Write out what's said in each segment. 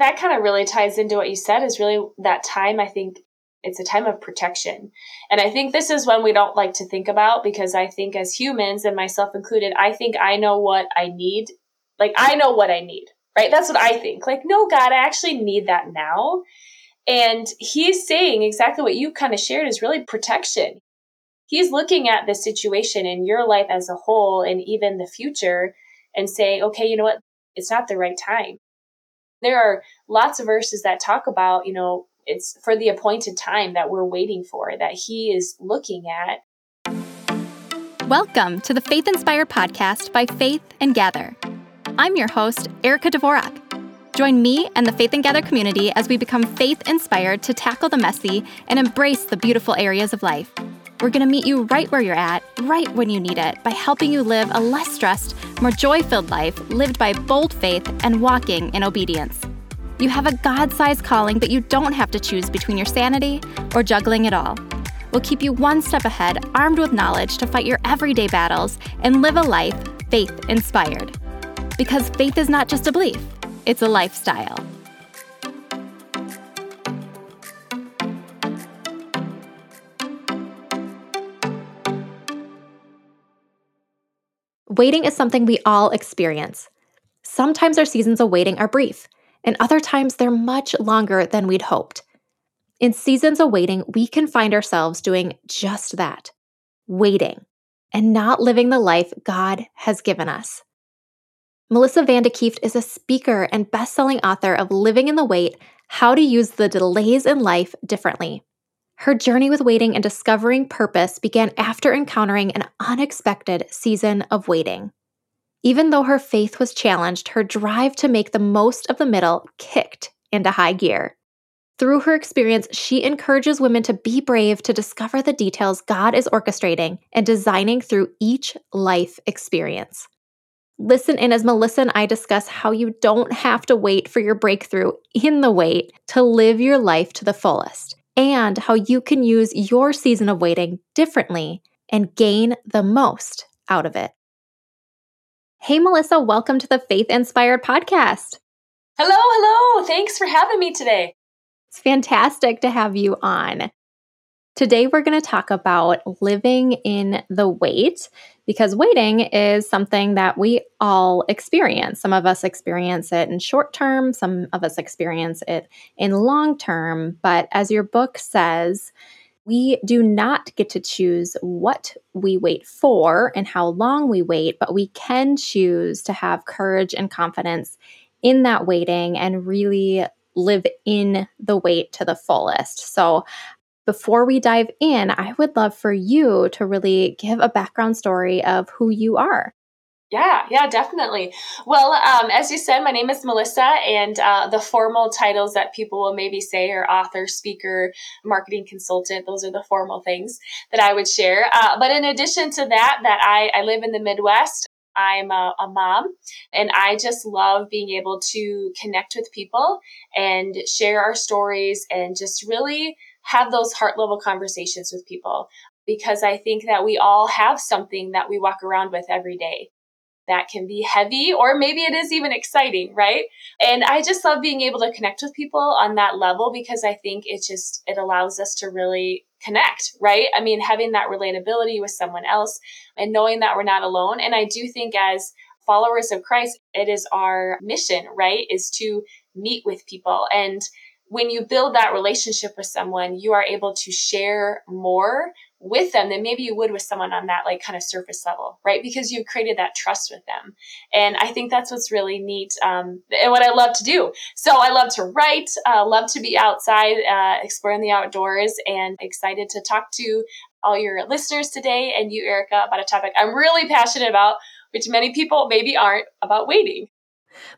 that kind of really ties into what you said is really that time I think it's a time of protection. And I think this is one we don't like to think about because I think as humans and myself included, I think I know what I need. Like I know what I need, right? That's what I think. Like, no, God, I actually need that now. And he's saying exactly what you kind of shared is really protection. He's looking at the situation in your life as a whole and even the future and saying, okay, you know what? It's not the right time. There are lots of verses that talk about, you know, it's for the appointed time that we're waiting for, that He is looking at. Welcome to the Faith Inspired podcast by Faith and Gather. I'm your host, Erica Dvorak. Join me and the Faith and Gather community as we become faith inspired to tackle the messy and embrace the beautiful areas of life. We're going to meet you right where you're at, right when you need it, by helping you live a less stressed, more joy filled life lived by bold faith and walking in obedience. You have a God sized calling, but you don't have to choose between your sanity or juggling it all. We'll keep you one step ahead, armed with knowledge to fight your everyday battles and live a life faith inspired. Because faith is not just a belief, it's a lifestyle. Waiting is something we all experience. Sometimes our seasons of waiting are brief, and other times they're much longer than we'd hoped. In seasons of waiting, we can find ourselves doing just that waiting and not living the life God has given us. Melissa Vande Kieft is a speaker and best-selling author of Living in the Wait: How to Use the Delays in Life Differently. Her journey with waiting and discovering purpose began after encountering an unexpected season of waiting. Even though her faith was challenged, her drive to make the most of the middle kicked into high gear. Through her experience, she encourages women to be brave to discover the details God is orchestrating and designing through each life experience. Listen in as Melissa and I discuss how you don't have to wait for your breakthrough in the wait to live your life to the fullest and how you can use your season of waiting differently and gain the most out of it. Hey, Melissa, welcome to the Faith Inspired Podcast. Hello, hello. Thanks for having me today. It's fantastic to have you on. Today, we're going to talk about living in the wait because waiting is something that we all experience. Some of us experience it in short term, some of us experience it in long term. But as your book says, we do not get to choose what we wait for and how long we wait, but we can choose to have courage and confidence in that waiting and really live in the wait to the fullest. So, before we dive in, I would love for you to really give a background story of who you are. Yeah, yeah, definitely. Well, um, as you said, my name is Melissa, and uh, the formal titles that people will maybe say are author, speaker, marketing consultant. Those are the formal things that I would share. Uh, but in addition to that, that I, I live in the Midwest. I'm a, a, mom and I just love being able to connect with people and share our stories and just really have those heart level conversations with people because I think that we all have something that we walk around with every day that can be heavy or maybe it is even exciting, right? And I just love being able to connect with people on that level because I think it just it allows us to really connect, right? I mean, having that relatability with someone else and knowing that we're not alone. And I do think as followers of Christ, it is our mission, right? Is to meet with people and when you build that relationship with someone, you are able to share more with them than maybe you would with someone on that like kind of surface level, right? Because you've created that trust with them. And I think that's what's really neat um, and what I love to do. So I love to write, uh, love to be outside, uh, exploring the outdoors, and excited to talk to all your listeners today and you, Erica, about a topic I'm really passionate about, which many people maybe aren't about waiting.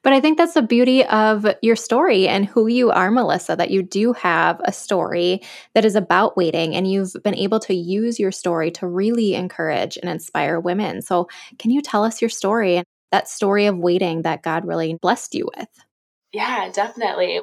But I think that's the beauty of your story and who you are, Melissa, that you do have a story that is about waiting and you've been able to use your story to really encourage and inspire women. So, can you tell us your story and that story of waiting that God really blessed you with? Yeah, definitely.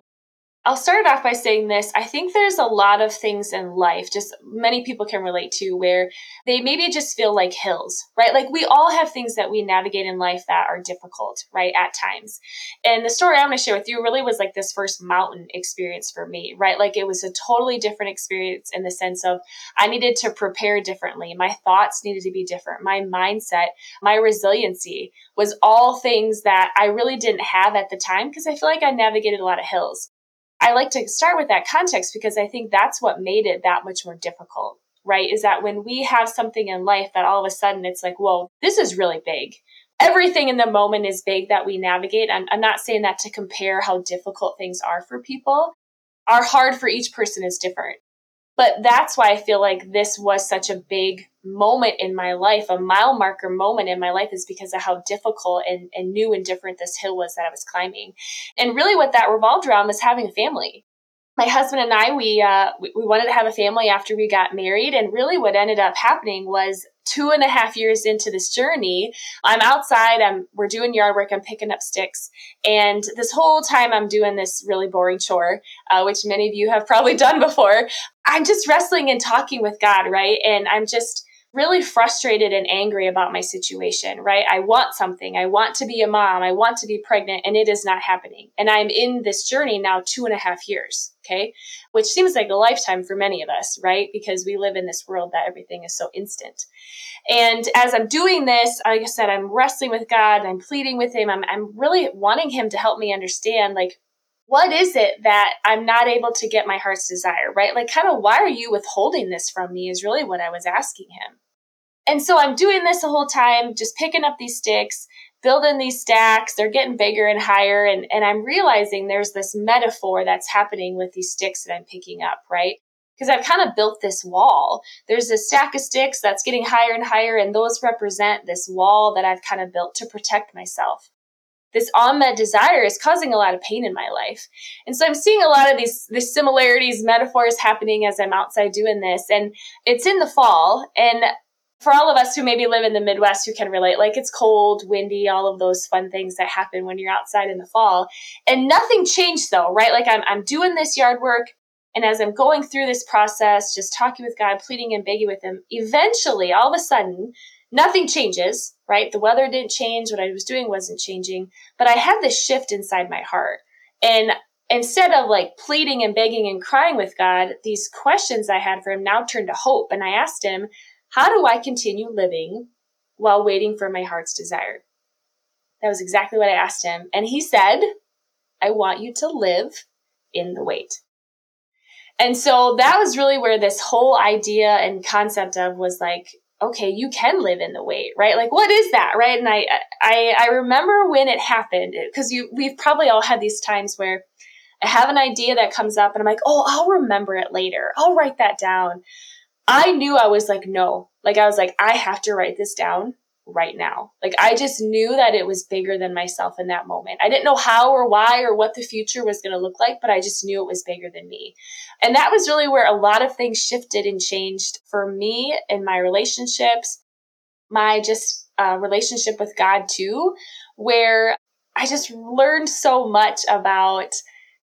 I'll start off by saying this. I think there's a lot of things in life, just many people can relate to, where they maybe just feel like hills, right? Like we all have things that we navigate in life that are difficult, right, at times. And the story I'm going to share with you really was like this first mountain experience for me, right? Like it was a totally different experience in the sense of I needed to prepare differently. My thoughts needed to be different. My mindset, my resiliency was all things that I really didn't have at the time because I feel like I navigated a lot of hills. I like to start with that context because I think that's what made it that much more difficult, right? Is that when we have something in life that all of a sudden it's like, whoa, this is really big. Everything in the moment is big that we navigate. I'm, I'm not saying that to compare how difficult things are for people. Are hard for each person is different. But that's why I feel like this was such a big moment in my life, a mile marker moment in my life, is because of how difficult and, and new and different this hill was that I was climbing. And really, what that revolved around was having a family my husband and I, we, uh, we, wanted to have a family after we got married. And really what ended up happening was two and a half years into this journey, I'm outside, I'm, we're doing yard work, I'm picking up sticks. And this whole time I'm doing this really boring chore, uh, which many of you have probably done before. I'm just wrestling and talking with God, right? And I'm just, really frustrated and angry about my situation, right? I want something. I want to be a mom. I want to be pregnant, and it is not happening. And I'm in this journey now two and a half years, okay? Which seems like a lifetime for many of us, right? Because we live in this world that everything is so instant. And as I'm doing this, like I said, I'm wrestling with God, I'm pleading with Him, I'm, I'm really wanting Him to help me understand, like, what is it that I'm not able to get my heart's desire, right? Like, kind of, why are you withholding this from me? Is really what I was asking him. And so I'm doing this the whole time, just picking up these sticks, building these stacks. They're getting bigger and higher. And, and I'm realizing there's this metaphor that's happening with these sticks that I'm picking up, right? Because I've kind of built this wall. There's a stack of sticks that's getting higher and higher, and those represent this wall that I've kind of built to protect myself this unmet desire is causing a lot of pain in my life. And so I'm seeing a lot of these, these similarities, metaphors happening as I'm outside doing this. And it's in the fall. And for all of us who maybe live in the Midwest who can relate, like it's cold, windy, all of those fun things that happen when you're outside in the fall. And nothing changed though, right? Like I'm, I'm doing this yard work. And as I'm going through this process, just talking with God, pleading and begging with Him, eventually, all of a sudden, nothing changes, right? The weather didn't change. What I was doing wasn't changing. But I had this shift inside my heart. And instead of like pleading and begging and crying with God, these questions I had for Him now turned to hope. And I asked Him, How do I continue living while waiting for my heart's desire? That was exactly what I asked Him. And He said, I want you to live in the wait. And so that was really where this whole idea and concept of was like, okay, you can live in the wait, right? Like, what is that, right? And I, I, I remember when it happened because you, we've probably all had these times where I have an idea that comes up and I'm like, oh, I'll remember it later. I'll write that down. I knew I was like, no, like I was like, I have to write this down right now. Like I just knew that it was bigger than myself in that moment. I didn't know how or why or what the future was going to look like, but I just knew it was bigger than me. And that was really where a lot of things shifted and changed for me in my relationships, my just uh, relationship with God too, where I just learned so much about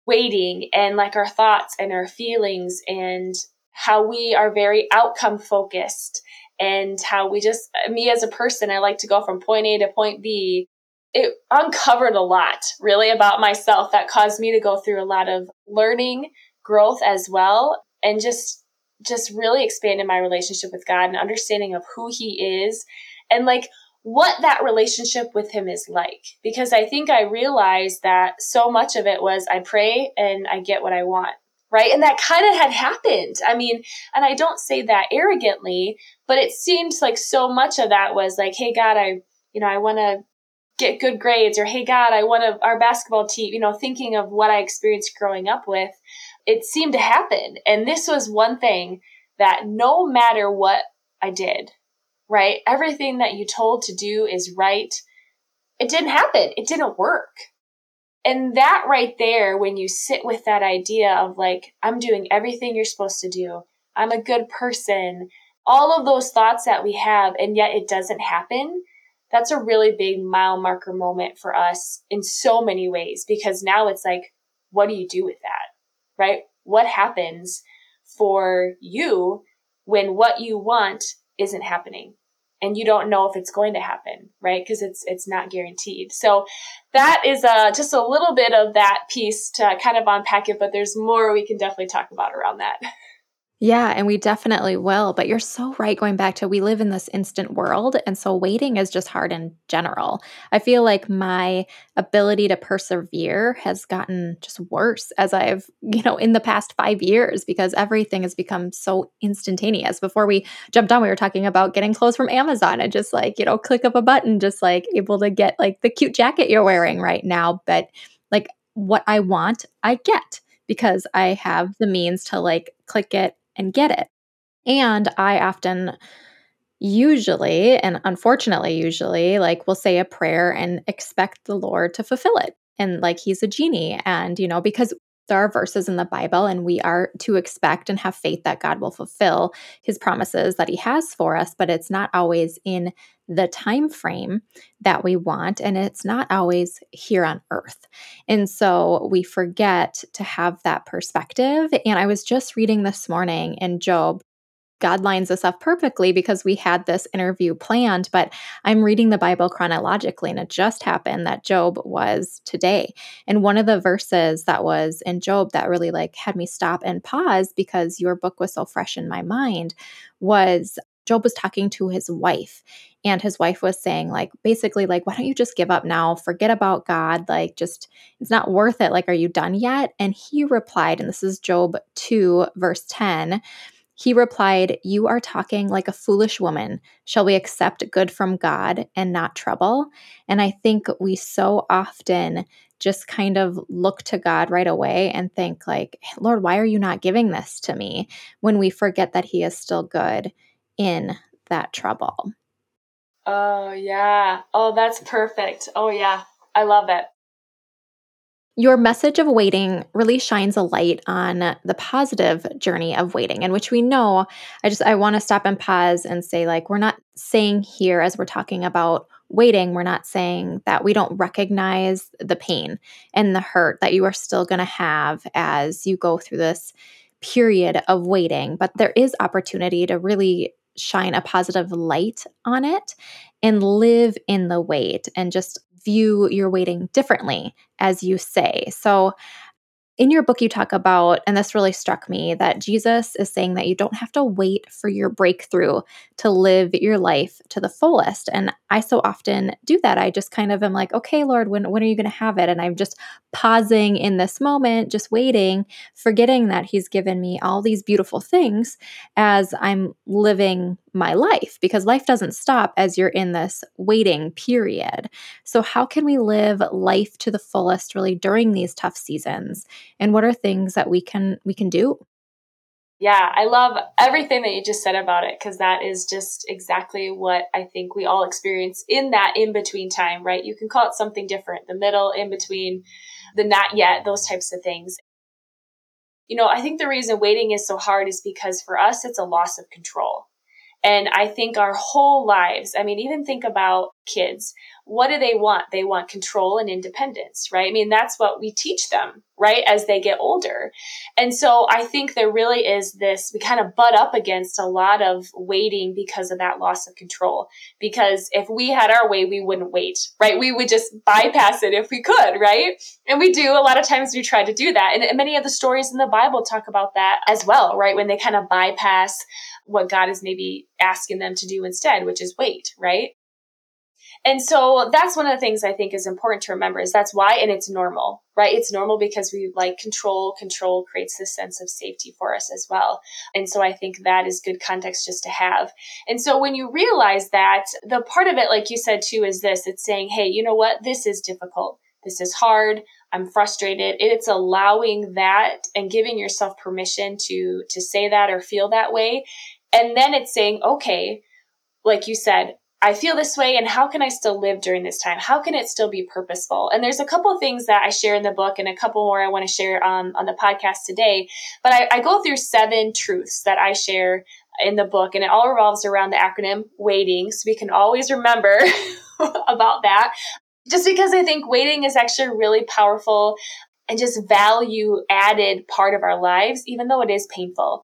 waiting and like our thoughts and our feelings and how we are very outcome focused and how we just, me as a person, I like to go from point A to point B. It uncovered a lot really about myself that caused me to go through a lot of learning, growth as well, and just, just really expanded my relationship with God and understanding of who He is and like what that relationship with Him is like. Because I think I realized that so much of it was I pray and I get what I want right? And that kind of had happened. I mean, and I don't say that arrogantly, but it seemed like so much of that was like, hey, God, I, you know, I want to get good grades, or hey, God, I want to, our basketball team, you know, thinking of what I experienced growing up with, it seemed to happen. And this was one thing that no matter what I did, right? Everything that you told to do is right. It didn't happen. It didn't work and that right there, when you sit with that idea of like, I'm doing everything you're supposed to do, I'm a good person, all of those thoughts that we have, and yet it doesn't happen, that's a really big mile marker moment for us in so many ways because now it's like, what do you do with that? right? What happens for you when what you want isn't happening? And you don't know if it's going to happen right? Because it's it's not guaranteed. So that is uh, just a little bit of that piece to kind of unpack it but there's more we can definitely talk about around that Yeah, and we definitely will. But you're so right going back to we live in this instant world. And so waiting is just hard in general. I feel like my ability to persevere has gotten just worse as I've, you know, in the past five years because everything has become so instantaneous. Before we jumped on, we were talking about getting clothes from Amazon and just like, you know, click of a button, just like able to get like the cute jacket you're wearing right now. But like what I want, I get because I have the means to like click it and get it. And I often usually and unfortunately usually like will say a prayer and expect the Lord to fulfill it. And like he's a genie and you know because there are verses in the Bible and we are to expect and have faith that God will fulfill his promises that he has for us, but it's not always in the time frame that we want and it's not always here on earth. And so we forget to have that perspective. And I was just reading this morning in Job God lines us up perfectly because we had this interview planned, but I'm reading the Bible chronologically and it just happened that Job was today. And one of the verses that was in Job that really like had me stop and pause because your book was so fresh in my mind was Job was talking to his wife and his wife was saying like basically like why don't you just give up now forget about god like just it's not worth it like are you done yet and he replied and this is job 2 verse 10 he replied, You are talking like a foolish woman. Shall we accept good from God and not trouble? And I think we so often just kind of look to God right away and think, like, Lord, why are you not giving this to me? When we forget that He is still good in that trouble. Oh, yeah. Oh, that's perfect. Oh, yeah. I love it. Your message of waiting really shines a light on the positive journey of waiting, in which we know. I just I want to stop and pause and say, like, we're not saying here as we're talking about waiting, we're not saying that we don't recognize the pain and the hurt that you are still going to have as you go through this period of waiting. But there is opportunity to really shine a positive light on it and live in the wait and just view your waiting differently, as you say. So in your book, you talk about, and this really struck me, that Jesus is saying that you don't have to wait for your breakthrough to live your life to the fullest. And I so often do that. I just kind of am like, okay, Lord, when, when are you going to have it? And I'm just pausing in this moment, just waiting, forgetting that He's given me all these beautiful things as I'm living my life because life doesn't stop as you're in this waiting period. So, how can we live life to the fullest really during these tough seasons? And what are things that we can we can do? Yeah, I love everything that you just said about it because that is just exactly what I think we all experience in that in between time, right? You can call it something different, the middle, in between, the not yet, those types of things. You know, I think the reason waiting is so hard is because for us, it's a loss of control. And I think our whole lives, I mean, even think about kids. What do they want? They want control and independence, right? I mean, that's what we teach them, right? As they get older. And so I think there really is this, we kind of butt up against a lot of waiting because of that loss of control. Because if we had our way, we wouldn't wait, right? We would just bypass it if we could, right? And we do. A lot of times we try to do that. And many of the stories in the Bible talk about that as well, right? When they kind of bypass what God is maybe asking them to do instead, which is wait, right? And so that's one of the things I think is important to remember is that's why, and it's normal, right? It's normal because we like control. Control creates this sense of safety for us as well. And so I think that is good context just to have. And so when you realize that, the part of it, like you said too, is this it's saying, hey, you know what? This is difficult. This is hard. I'm frustrated. It's allowing that and giving yourself permission to to say that or feel that way. And then it's saying, okay, like you said, I feel this way and how can I still live during this time? How can it still be purposeful? And there's a couple things that I share in the book and a couple more I want to share um, on the podcast today. But I, I go through seven truths that I share in the book and it all revolves around the acronym waiting. So we can always remember about that. Just because I think waiting is actually a really powerful and just value added part of our lives, even though it is painful.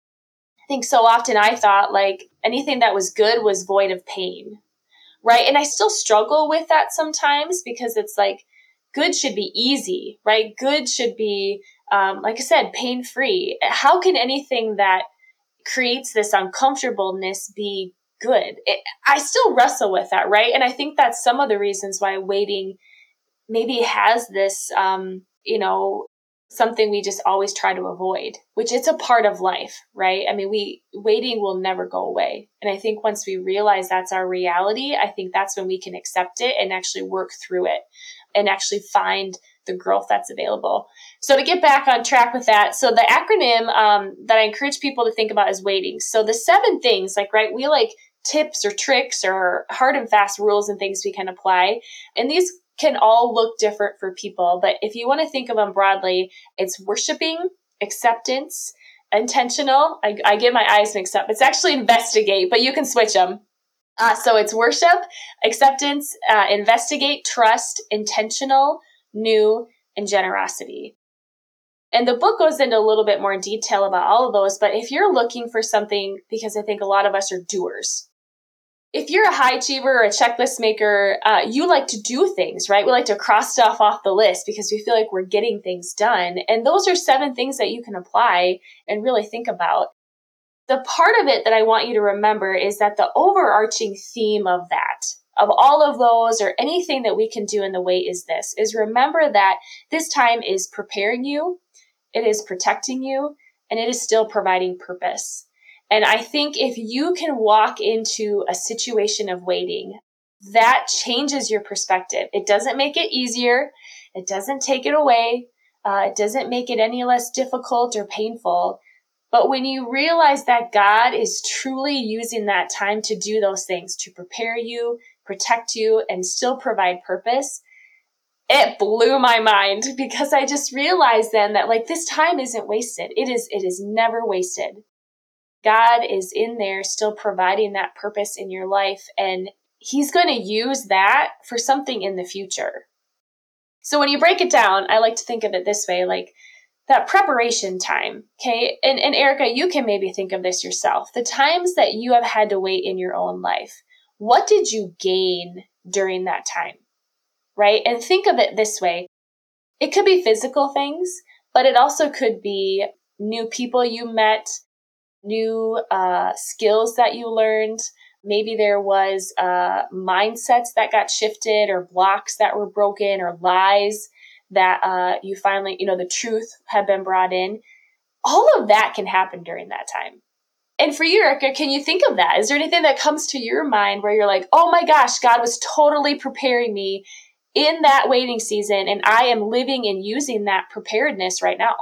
I think so often I thought like anything that was good was void of pain. Right. And I still struggle with that sometimes because it's like good should be easy, right? Good should be, um, like I said, pain free. How can anything that creates this uncomfortableness be good? It, I still wrestle with that, right? And I think that's some of the reasons why waiting maybe has this, um, you know, something we just always try to avoid, which it's a part of life, right? I mean, we waiting will never go away. And I think once we realize that's our reality, I think that's when we can accept it and actually work through it and actually find the growth that's available. So to get back on track with that, so the acronym um, that I encourage people to think about is waiting. So the seven things, like right, we like tips or tricks or hard and fast rules and things we can apply, and these can all look different for people. But if you want to think of them broadly, it's worshiping, acceptance, intentional. I, I get my eyes mixed up. It's actually investigate, but you can switch them. Uh, so it's worship, acceptance, uh, investigate, trust, intentional, new, and generosity. And the book goes into a little bit more detail about all of those. But if you're looking for something, because I think a lot of us are doers, if you're a high achiever or a checklist maker, uh, you like to do things, right? We like to cross stuff off the list because we feel like we're getting things done. And those are seven things that you can apply and really think about. The part of it that I want you to remember is that the overarching theme of that, of all of those or anything that we can do in the way is this, is remember that this time is preparing you, it is protecting you, and it is still providing purpose. And I think if you can walk into a situation of waiting, that changes your perspective. It doesn't make it easier. It doesn't take it away. Uh, it doesn't make it any less difficult or painful. But when you realize that God is truly using that time to do those things, to prepare you, protect you, and still provide purpose, it blew my mind because I just realized then that like this time isn't wasted. It is, it is never wasted. God is in there still providing that purpose in your life and he's going to use that for something in the future. So when you break it down, I like to think of it this way, like that preparation time. Okay. And, and Erica, you can maybe think of this yourself. The times that you have had to wait in your own life, what did you gain during that time? Right. And think of it this way. It could be physical things, but it also could be new people you met, new uh, skills that you learned. Maybe there was uh, mindsets that got shifted or blocks that were broken or lies that uh, you finally, you know, the truth had been brought in. All of that can happen during that time. And for you, Erica, can you think of that? Is there anything that comes to your mind where you're like, oh my gosh, God was totally preparing me in that waiting season, and I am living and using that preparedness right now?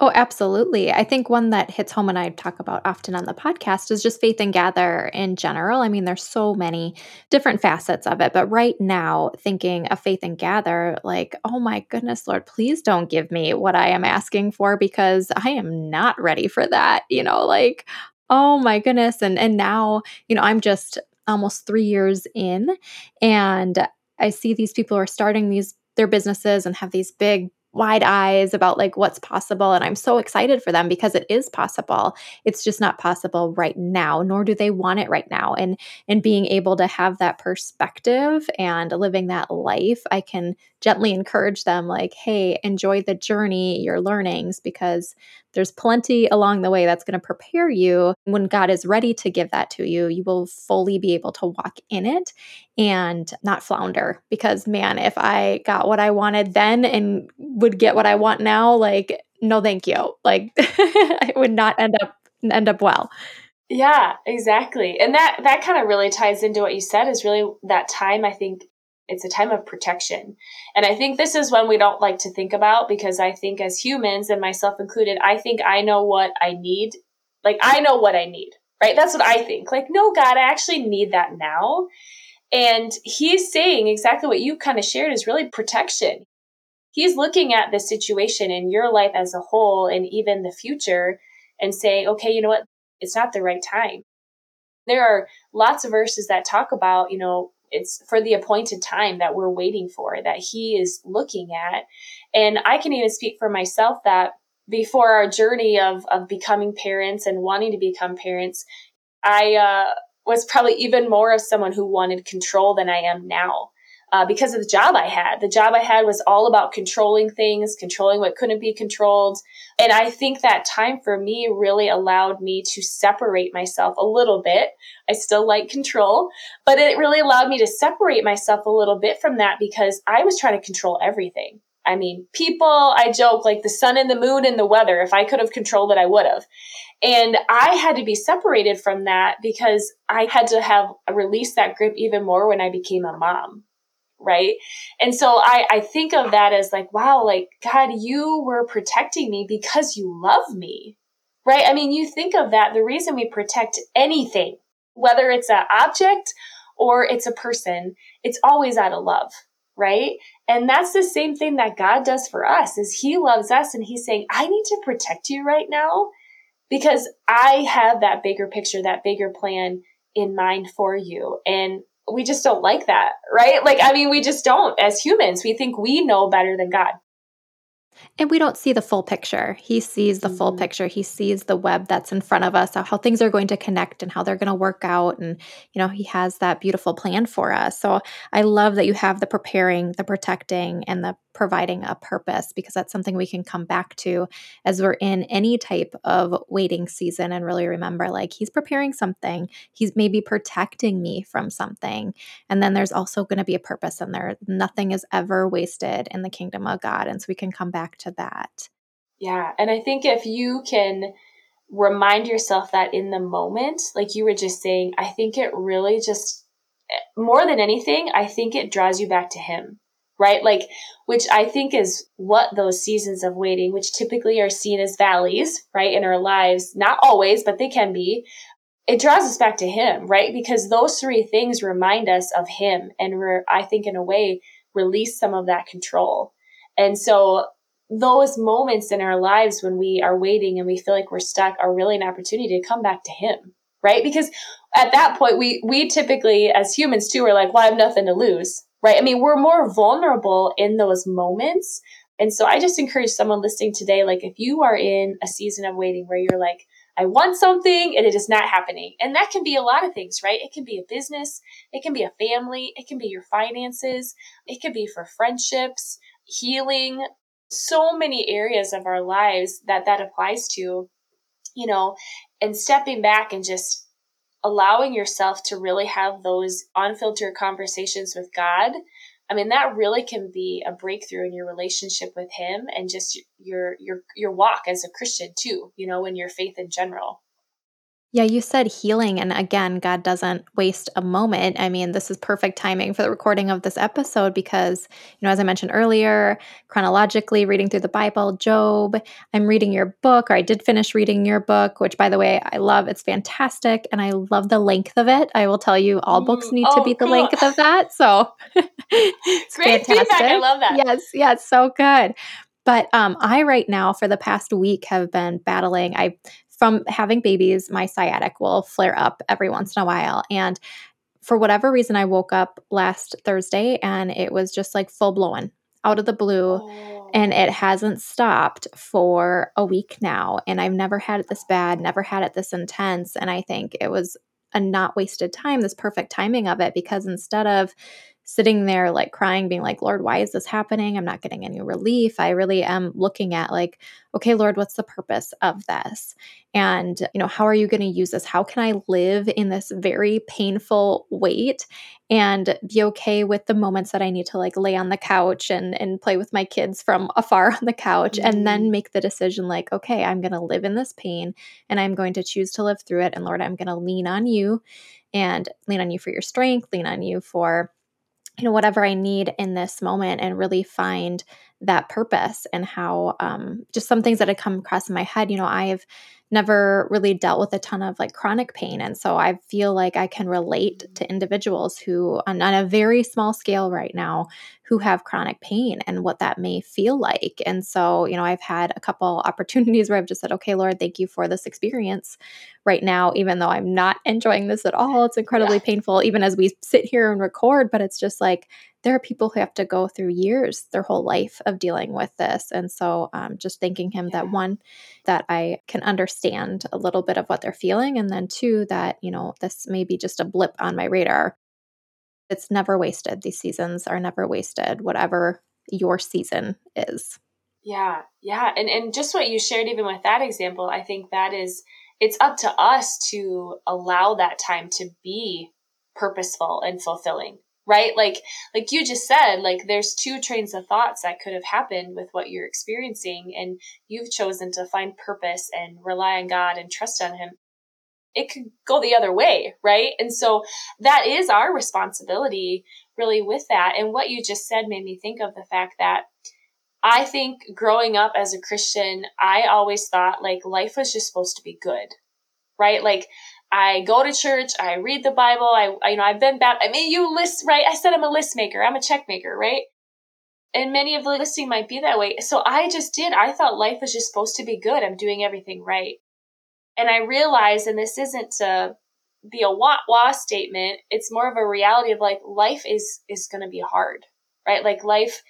Oh, absolutely. I think one that hits home and I talk about often on the podcast is just faith and gather in general. I mean, there's so many different facets of it, but right now, thinking of faith and gather, like, oh my goodness, Lord, please don't give me what I am asking for because I am not ready for that. You know, like, oh my goodness. And and now, you know, I'm just almost three years in and I see these people are starting these their businesses and have these big wide eyes about like what's possible and i'm so excited for them because it is possible. It's just not possible right now nor do they want it right now and and being able to have that perspective and living that life i can gently encourage them like hey enjoy the journey your learnings because there's plenty along the way that's going to prepare you. When God is ready to give that to you, you will fully be able to walk in it and not flounder. Because, man, if I got what I wanted then and would get what I want now, like, no, thank you. Like, it would not end up end up well. Yeah, exactly. And that that kind of really ties into what you said is really that time I think it's a time of protection. And I think this is one we don't like to think about because I think as humans and myself included, I think I know what I need. Like I know what I need, right? That's what I think. Like, no, God, I actually need that now. And he's saying exactly what you kind of shared is really protection. He's looking at the situation in your life as a whole and even the future and saying, okay, you know what? It's not the right time. There are lots of verses that talk about, you know, it's for the appointed time that we're waiting for that he is looking at. And I can even speak for myself that before our journey of, of becoming parents and wanting to become parents, I uh, was probably even more of someone who wanted control than I am now uh, because of the job I had. The job I had was all about controlling things, controlling what couldn't be controlled. And I think that time for me really allowed me to separate myself a little bit. I still like control, but it really allowed me to separate myself a little bit from that because I was trying to control everything. I mean, people, I joke like the sun and the moon and the weather. If I could have controlled it, I would have. And I had to be separated from that because I had to have released that grip even more when I became a mom right? And so I, I think of that as like, wow, like, God, you were protecting me because you love me, right? I mean, you think of that, the reason we protect anything, whether it's an object or it's a person, it's always out of love, right? And that's the same thing that God does for us is he loves us and he's saying, I need to protect you right now because I have that bigger picture, that bigger plan in mind for you. And we just don't like that, right? Like, I mean, we just don't as humans. We think we know better than God. And we don't see the full picture. He sees the mm-hmm. full picture. He sees the web that's in front of us, how things are going to connect and how they're going to work out. And, you know, he has that beautiful plan for us. So I love that you have the preparing, the protecting, and the providing a purpose because that's something we can come back to as we're in any type of waiting season and really remember like he's preparing something. He's maybe protecting me from something. And then there's also going to be a purpose in there. Nothing is ever wasted in the kingdom of god and so we can come back to that. Yeah and i think if you can remind yourself that in the moment like you were just saying i think it really just eh, more than anything i think it draws you back to him right? Like, which I think is what those seasons of waiting, which typically are seen as valleys, right, in our lives, not always, but they can be. It draws us back to Him, right? Because those three things remind us of Him and we're, I think, in a way, release some of that control. And so those moments in our lives when we are waiting and we feel like we're stuck are really an opportunity to come back to Him, right? Because at that point, we, we typically, as humans too, are like, well, I have nothing to lose right? I mean, we're more vulnerable in those moments. And so I just encourage someone listening today, like if you are in a season of waiting where you're like, I want something and it is not happening. And that can be a lot of things, right? It can be a business. It can be a family. It can be your finances. It can be for friendships, healing, so many areas of our lives that that applies to, you know, and stepping back and just allowing yourself to really have those unfiltered conversations with God, I mean that really can be a breakthrough in your relationship with him and just your your your walk as a Christian too, you know, in your faith in general. Yeah, you said healing. And again, God doesn't waste a moment. I mean, this is perfect timing for the recording of this episode because, you know, as I mentioned earlier, chronologically reading through the Bible, Job, I'm reading your book, or I did finish reading your book, which by the way, I love. It's fantastic. And I love the length of it. I will tell you, all books need oh, to be cool. the length of that. So it's Great fantastic. feedback. I love that. Yes, yes, so good. But um, I right now for the past week have been battling. I from having babies, my sciatic will flare up every once in a while. And for whatever reason, I woke up last Thursday and it was just like full blown out of the blue. Oh. And it hasn't stopped for a week now. And I've never had it this bad, never had it this intense. And I think it was a not wasted time, this perfect timing of it, because instead of sitting there like crying, being like, Lord, why is this happening? I'm not getting any relief. I really am looking at like, okay, Lord, what's the purpose of this? And, you know, how are you going to use this? How can I live in this very painful wait and be okay with the moments that I need to like lay on the couch and and play with my kids from afar on the couch mm-hmm. and then mm-hmm. make the decision like, okay, I'm going to live in this pain and I'm going to choose to live through it and Lord, I'm going to lean on you and lean on you for your strength, lean on you for you know whatever i need in this moment and really find that purpose and how um, just some things that had come across in my head you know i've never really dealt with a ton of like chronic pain. And so I feel like I can relate to mm. individuals who, on, on, a very small scale right now, who have chronic pain and what that may feel like. And so, you know, I've had a couple opportunities where I've just said, okay, Lord, thank you for this experience right now, even though I'm not enjoying this at all. It's incredibly yeah. painful, even as we sit here and record, but it's just like, there are people who have to go through years, their whole life of dealing with this. And so um, just thanking him that one, that I can understand a little bit of what they're feeling. And then two, that, you know, this may be just a blip on my radar. It's never wasted. These seasons are never wasted, whatever your season is. Yeah, yeah. And and just what you shared even with that example, I think that is it's up to us to allow that time to be purposeful and fulfilling right? Like like you just said like there's two trains of thoughts that could have happened with what you're experiencing and you've chosen to find purpose and rely on god and trust on him. It could go the other way right? And so that is our responsibility really with that. And what you just said made me think of the fact that I think growing up as a Christian, I always thought like life was just supposed to be good, right? Like I go to church, I read the Bible, I, I you know, I've been baptized. I mean, you list, right? I said I'm a list maker, I'm a check maker, right? And many of the listing might be that way. So I just did. I thought life was just supposed to be good. I'm doing everything right. And I realized, and this isn't to be a wah wah statement, it's more of a reality of like life is is gonna be hard, right? Like life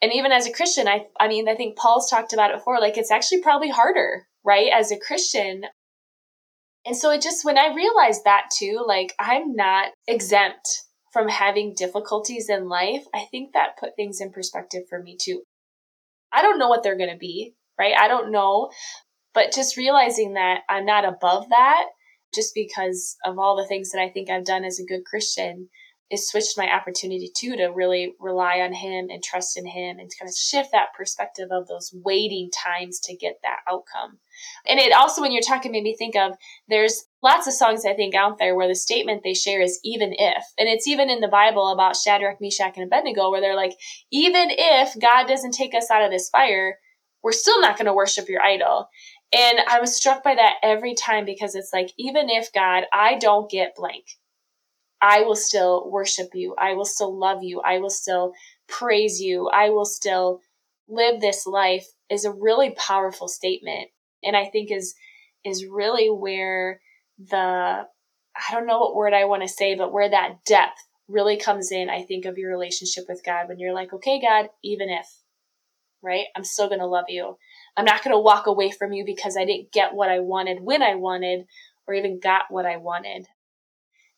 and even as a Christian, I I mean, I think Paul's talked about it before, like it's actually probably harder, right? As a Christian. And so it just when I realized that too, like I'm not exempt from having difficulties in life, I think that put things in perspective for me too. I don't know what they're going to be, right? I don't know, but just realizing that I'm not above that just because of all the things that I think I've done as a good Christian it switched my opportunity too to really rely on him and trust in him and kind of shift that perspective of those waiting times to get that outcome. And it also, when you're talking, made me think of there's lots of songs I think out there where the statement they share is even if. And it's even in the Bible about Shadrach, Meshach, and Abednego where they're like, even if God doesn't take us out of this fire, we're still not going to worship your idol. And I was struck by that every time because it's like, even if God, I don't get blank I will still worship you. I will still love you. I will still praise you. I will still live this life is a really powerful statement. And I think is, is really where the, I don't know what word I want to say, but where that depth really comes in, I think, of your relationship with God when you're like, okay, God, even if, right? I'm still going to love you. I'm not going to walk away from you because I didn't get what I wanted when I wanted or even got what I wanted.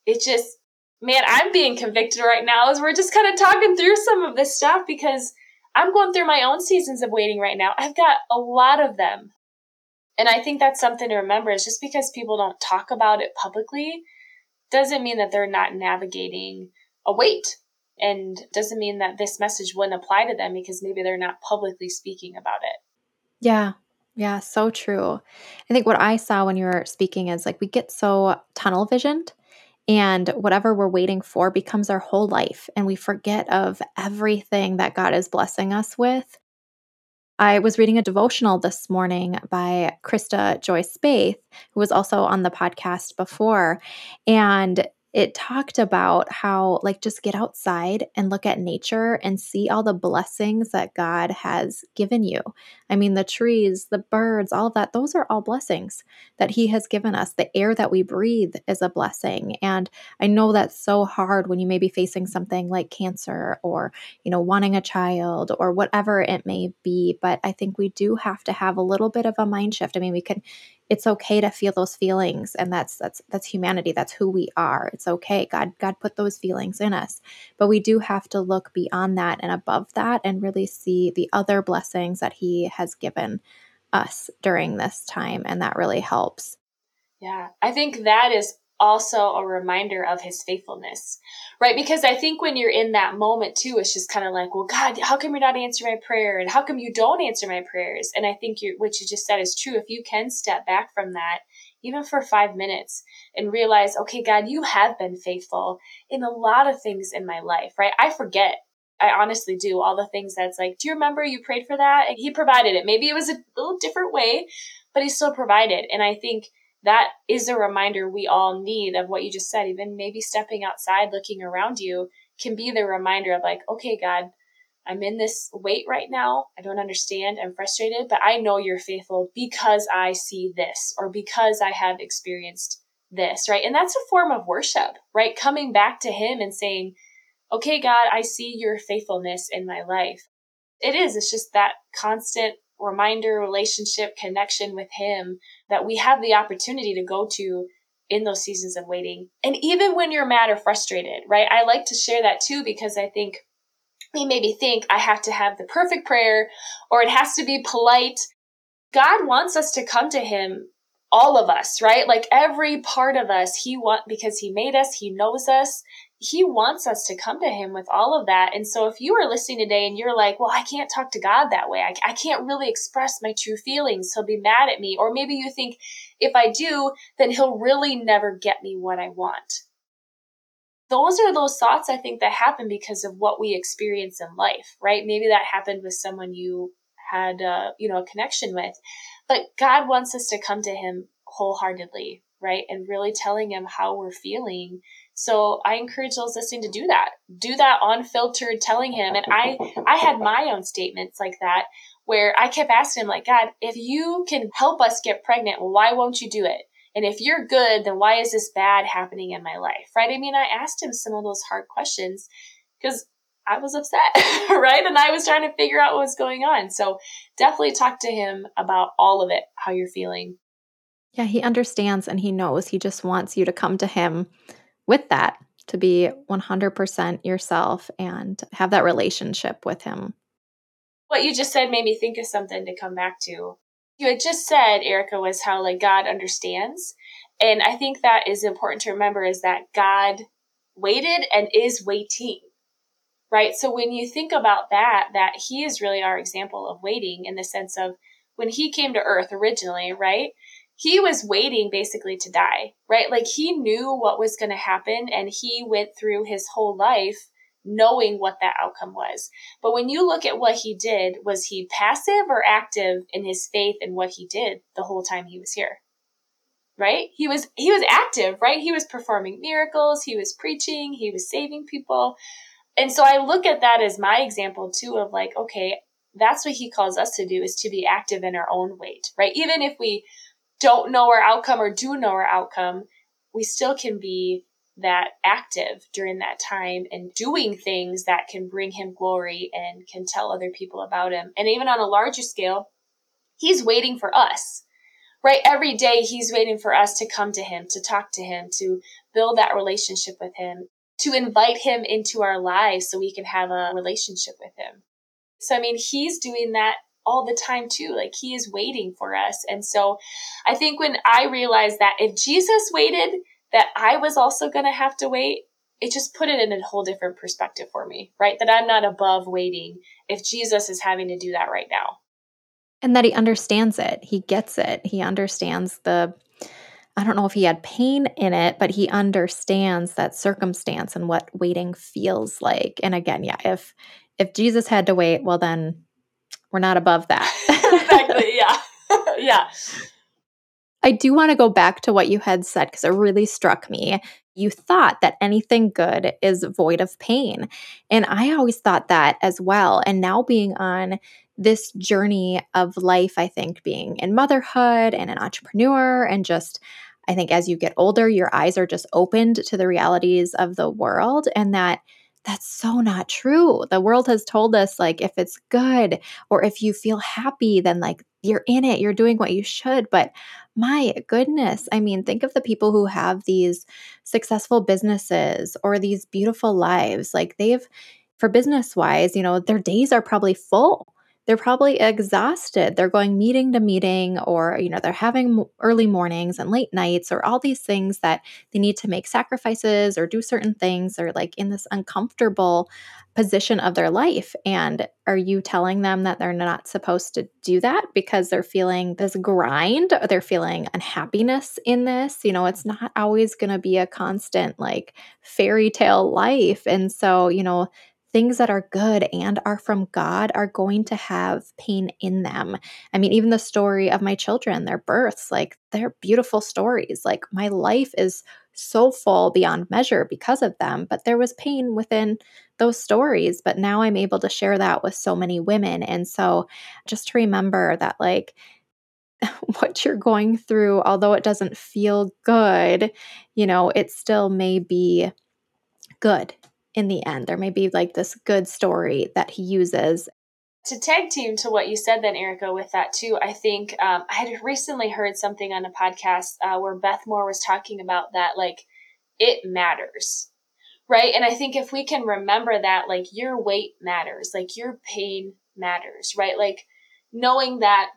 It just, man, I'm being convicted right now as we're just kind of talking through some of this stuff because I'm going through my own seasons of waiting right now. I've got a lot of them. And I think that's something to remember is just because people don't talk about it publicly doesn't mean that they're not navigating a wait and doesn't mean that this message wouldn't apply to them because maybe they're not publicly speaking about it. Yeah. Yeah, so true. I think what I saw when you were speaking is like we get so tunnel visioned and whatever we're waiting for becomes our whole life and we forget of everything that God is blessing us with. I was reading a devotional this morning by Krista Joy Spaeth, who was also on the podcast before. And it talked about how like just get outside and look at nature and see all the blessings that God has given you. I mean the trees, the birds, all of that, those are all blessings that he has given us. The air that we breathe is a blessing. And I know that's so hard when you may be facing something like cancer or, you know, wanting a child or whatever it may be, but I think we do have to have a little bit of a mind shift. I mean, we can it's okay to feel those feelings and that's that's that's humanity that's who we are it's okay god god put those feelings in us but we do have to look beyond that and above that and really see the other blessings that he has given us during this time and that really helps yeah i think that is also a reminder of his faithfulness, right? Because I think when you're in that moment too, it's just kind of like, well, God, how come you're not answering my prayer? And how come you don't answer my prayers? And I think you what you just said is true. If you can step back from that, even for five minutes and realize, okay, God, you have been faithful in a lot of things in my life, right? I forget. I honestly do all the things that's like, do you remember you prayed for that? And he provided it. Maybe it was a little different way, but he still provided. And I think that is a reminder we all need of what you just said. Even maybe stepping outside, looking around you can be the reminder of like, okay, God, I'm in this wait right now. I don't understand. I'm frustrated, but I know you're faithful because I see this or because I have experienced this, right? And that's a form of worship, right? Coming back to Him and saying, okay, God, I see your faithfulness in my life. It is, it's just that constant reminder, relationship, connection with Him that we have the opportunity to go to in those seasons of waiting. And even when you're mad or frustrated, right? I like to share that too because I think we maybe think I have to have the perfect prayer or it has to be polite. God wants us to come to Him all of us, right? Like every part of us, he want because he made us, he knows us. He wants us to come to him with all of that. And so if you are listening today and you're like, well, I can't talk to God that way. I, I can't really express my true feelings. He'll be mad at me. Or maybe you think if I do, then he'll really never get me what I want. Those are those thoughts I think that happen because of what we experience in life, right? Maybe that happened with someone you had, uh, you know, a connection with. But God wants us to come to Him wholeheartedly, right? And really telling Him how we're feeling. So I encourage those listening to do that. Do that unfiltered, telling Him. And I, I had my own statements like that where I kept asking Him, like, God, if you can help us get pregnant, well, why won't you do it? And if you're good, then why is this bad happening in my life? Right? I mean, I asked him some of those hard questions because I was upset, right? And I was trying to figure out what was going on. So definitely talk to him about all of it, how you're feeling. Yeah, he understands and he knows. He just wants you to come to him with that, to be 100% yourself and have that relationship with him. What you just said made me think of something to come back to. You had just said, Erica, was how like God understands. And I think that is important to remember is that God waited and is waiting right? So when you think about that, that he is really our example of waiting in the sense of when he came to earth originally, right? He was waiting basically to die, right? Like he knew what was going to happen and he went through his whole life knowing what that outcome was. But when you look at what he did, was he passive or active in his faith and what he did the whole time he was here? Right? He was he was active, right? He was performing miracles, he was preaching, he was saving people. And so I look at that as my example too of like, okay, that's what he calls us to do is to be active in our own wait, right? Even if we don't know our outcome or do know our outcome, we still can be that active during that time and doing things that can bring him glory and can tell other people about him. And even on a larger scale, he's waiting for us, right? Every day he's waiting for us to come to him, to talk to him, to build that relationship with him to invite him into our lives so we can have a relationship with him. So, I mean, he's doing that all the time too. Like he is waiting for us. And so I think when I realized that if Jesus waited, that I was also going to have to wait, it just put it in a whole different perspective for me, right? That I'm not above waiting if Jesus is having to do that right now. And that he understands it. He gets it. He understands the I don't know if he had pain in it, but he understands that circumstance and what waiting feels like. And again, yeah, if if Jesus had to wait, well then we're not above that. exactly. Yeah. yeah. I do want to go back to what you had said because it really struck me. You thought that anything good is void of pain. And I always thought that as well. And now being on this journey of life, I think being in motherhood and an entrepreneur and just I think as you get older, your eyes are just opened to the realities of the world and that that's so not true. The world has told us like if it's good or if you feel happy then like you're in it, you're doing what you should, but my goodness, I mean, think of the people who have these successful businesses or these beautiful lives. Like they've for business wise, you know, their days are probably full they're probably exhausted. They're going meeting to meeting, or, you know, they're having early mornings and late nights, or all these things that they need to make sacrifices or do certain things, or like in this uncomfortable position of their life. And are you telling them that they're not supposed to do that because they're feeling this grind? They're feeling unhappiness in this? You know, it's not always going to be a constant like fairy tale life. And so, you know, things that are good and are from God are going to have pain in them. I mean, even the story of my children, their births, like they're beautiful stories. Like my life is so full beyond measure because of them, but there was pain within those stories. But now I'm able to share that with so many women. And so just to remember that, like, what you're going through, although it doesn't feel good, you know, it still may be good in the end. There may be like this good story that he uses. To tag team to what you said, then, Erica, with that too, I think um, I had recently heard something on a podcast uh, where Beth Moore was talking about that, like, it matters, right? And I think if we can remember that, like, your wait matters, like, your pain matters, right? Like, knowing that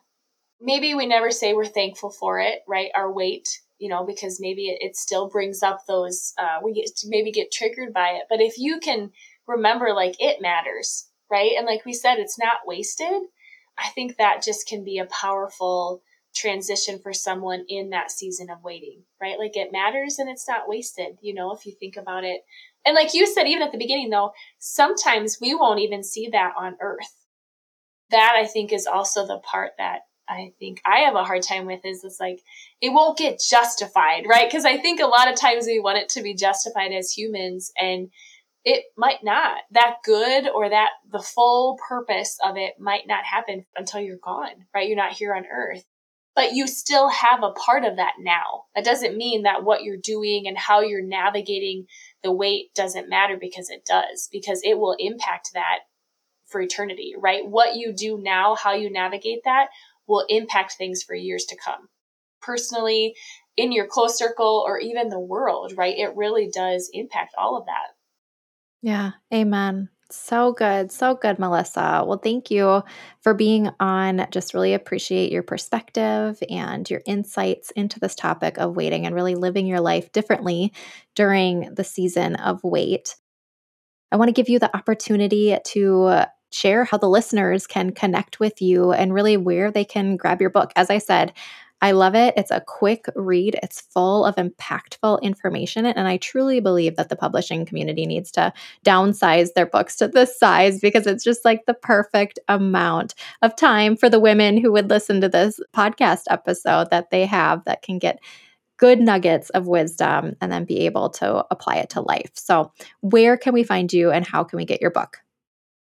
maybe we never say we're thankful for it, right? Our wait, you know, because maybe it, it still brings up those, uh, we get maybe get triggered by it. But if you can remember, like, it matters, right? And like we said, it's not wasted. I think that just can be a powerful transition for someone in that season of waiting, right? Like it matters and it's not wasted, you know, if you think about it. And like you said, even at the beginning, though, sometimes we won't even see that on earth. That I think is also the part that I think I have a hard time with is it's like it won't get justified, right? Because I think a lot of times we want it to be justified as humans and it might not. That good or that the full purpose of it might not happen until you're gone, right? You're not here on earth. But you still have a part of that now. That doesn't mean that what you're doing and how you're navigating the wait doesn't matter because it does, because it will impact that for eternity, right? What you do now, how you navigate that will impact things for years to come. Personally, in your close circle, or even the world, right? It really does impact all of that. Yeah, amen. So good. So good, Melissa. Well, thank you for being on. Just really appreciate your perspective and your insights into this topic of waiting and really living your life differently during the season of wait. I want to give you the opportunity to share how the listeners can connect with you and really where they can grab your book. As I said, I love it. It's a quick read, it's full of impactful information. And I truly believe that the publishing community needs to downsize their books to this size because it's just like the perfect amount of time for the women who would listen to this podcast episode that they have that can get good nuggets of wisdom and then be able to apply it to life. So, where can we find you and how can we get your book?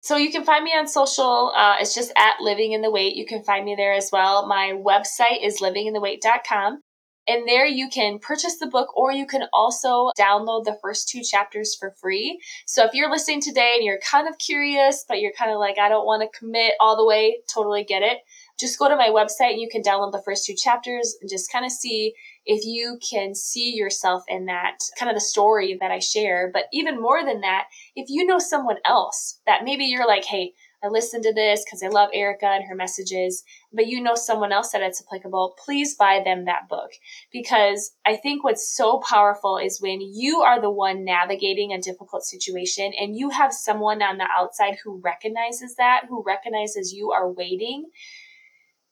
So you can find me on social. Uh, it's just at Living in the Wait. You can find me there as well. My website is livinginthewait.com. And there you can purchase the book or you can also download the first two chapters for free. So if you're listening today and you're kind of curious, but you're kind of like, I don't want to commit all the way, totally get it. Just go to my website and you can download the first two chapters and just kind of see if you can see yourself in that kind of the story that I share. But even more than that, if you know someone else that maybe you're like, hey, I listened to this because I love Erica and her messages, but you know someone else that it's applicable, please buy them that book. Because I think what's so powerful is when you are the one navigating a difficult situation and you have someone on the outside who recognizes that, who recognizes you are waiting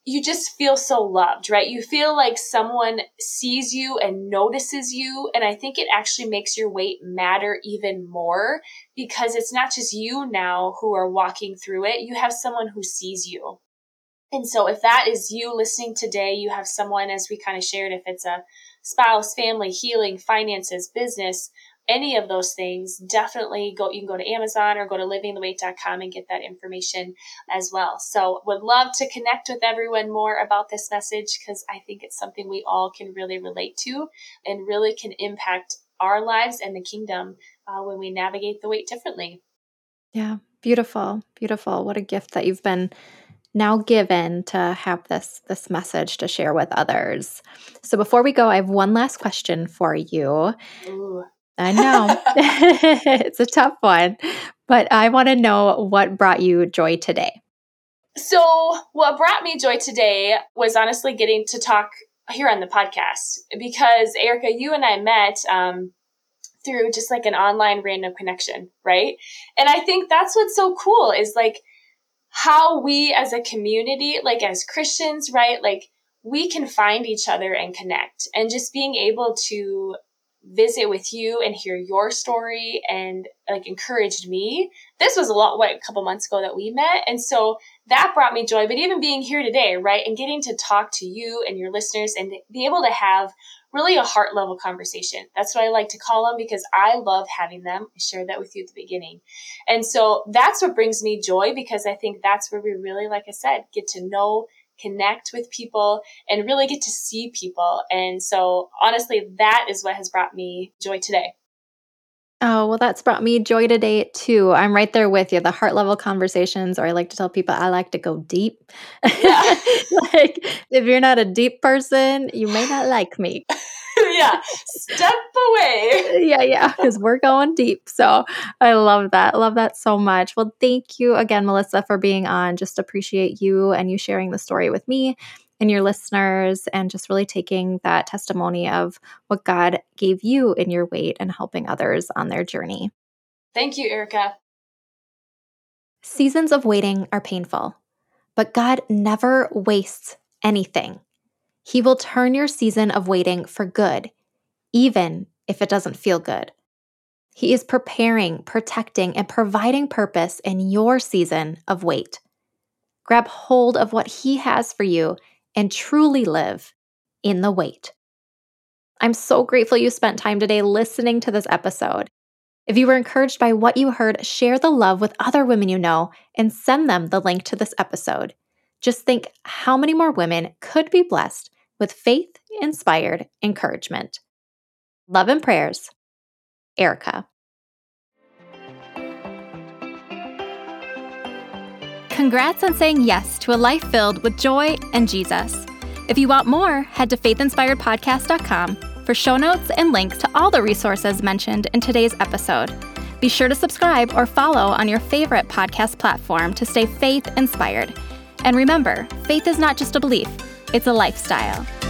you just feel so loved, right? You feel like someone sees you and notices you. And I think it actually makes your wait matter even more because it's not just you now who are walking through it. You have someone who sees you. And so if that is you listening today, you have someone, as we kind of shared, if it's a spouse, family, healing, finances, business, any of those things, definitely go, you can go to Amazon or go to livingthewait.com and get that information as well. So would love to connect with everyone more about this message because I think it's something we all can really relate to and really can impact our lives and the kingdom uh, when we navigate the wait differently. Yeah, beautiful, beautiful. What a gift that you've been now given to have this this message to share with others. So before we go, I have one last question for you. Ooh. I know. it's a tough one, but I want to know what brought you joy today. So, what brought me joy today was honestly getting to talk here on the podcast because Erica, you and I met um, through just like an online random connection, right? And I think that's what's so cool is like how we as a community, like as Christians, right? Like we can find each other and connect and just being able to visit with you and hear your story and like encouraged me. This was a lot, what, a couple months ago that we met. And so that brought me joy. But even being here today, right, and getting to talk to you and your listeners and be able to have really a heart level conversation. That's what I like to call them because I love having them. I shared that with you at the beginning. And so that's what brings me joy because I think that's where we really, like I said, get to know connect with people and really get to see people. And so honestly, that is what has brought me joy today. Oh, well, that's brought me joy today, too. I'm right there with you. The heart level conversations, or I like to tell people I like to go deep. Yeah. like, if you're not a deep person, you may not like me. yeah, step away. yeah, yeah, because we're going deep. So I love that. Love that so much. Well, thank you again, Melissa, for being on. Just appreciate you and you sharing the story with me and your listeners and just really taking that testimony of what God gave you in your wait and helping others on their journey. Thank you, Erica. Seasons of waiting are painful, but God never wastes anything. He will turn your season of waiting for good, even if it doesn't feel good. He is preparing, protecting, and providing purpose in your season of wait. Grab hold of what He has for you and truly live in the wait. I'm so grateful you spent time today listening to this episode. If you were encouraged by what you heard, share the love with other women you know and send them the link to this episode. Just think how many more women could be blessed with faith inspired encouragement. Love and prayers, Erica. Congrats on saying yes to a life filled with joy and Jesus. If you want more, head to faithinspiredpodcast.com for show notes and links to all the resources mentioned in today's episode. Be sure to subscribe or follow on your favorite podcast platform to stay faith inspired. And remember, faith is not just a belief, it's a lifestyle.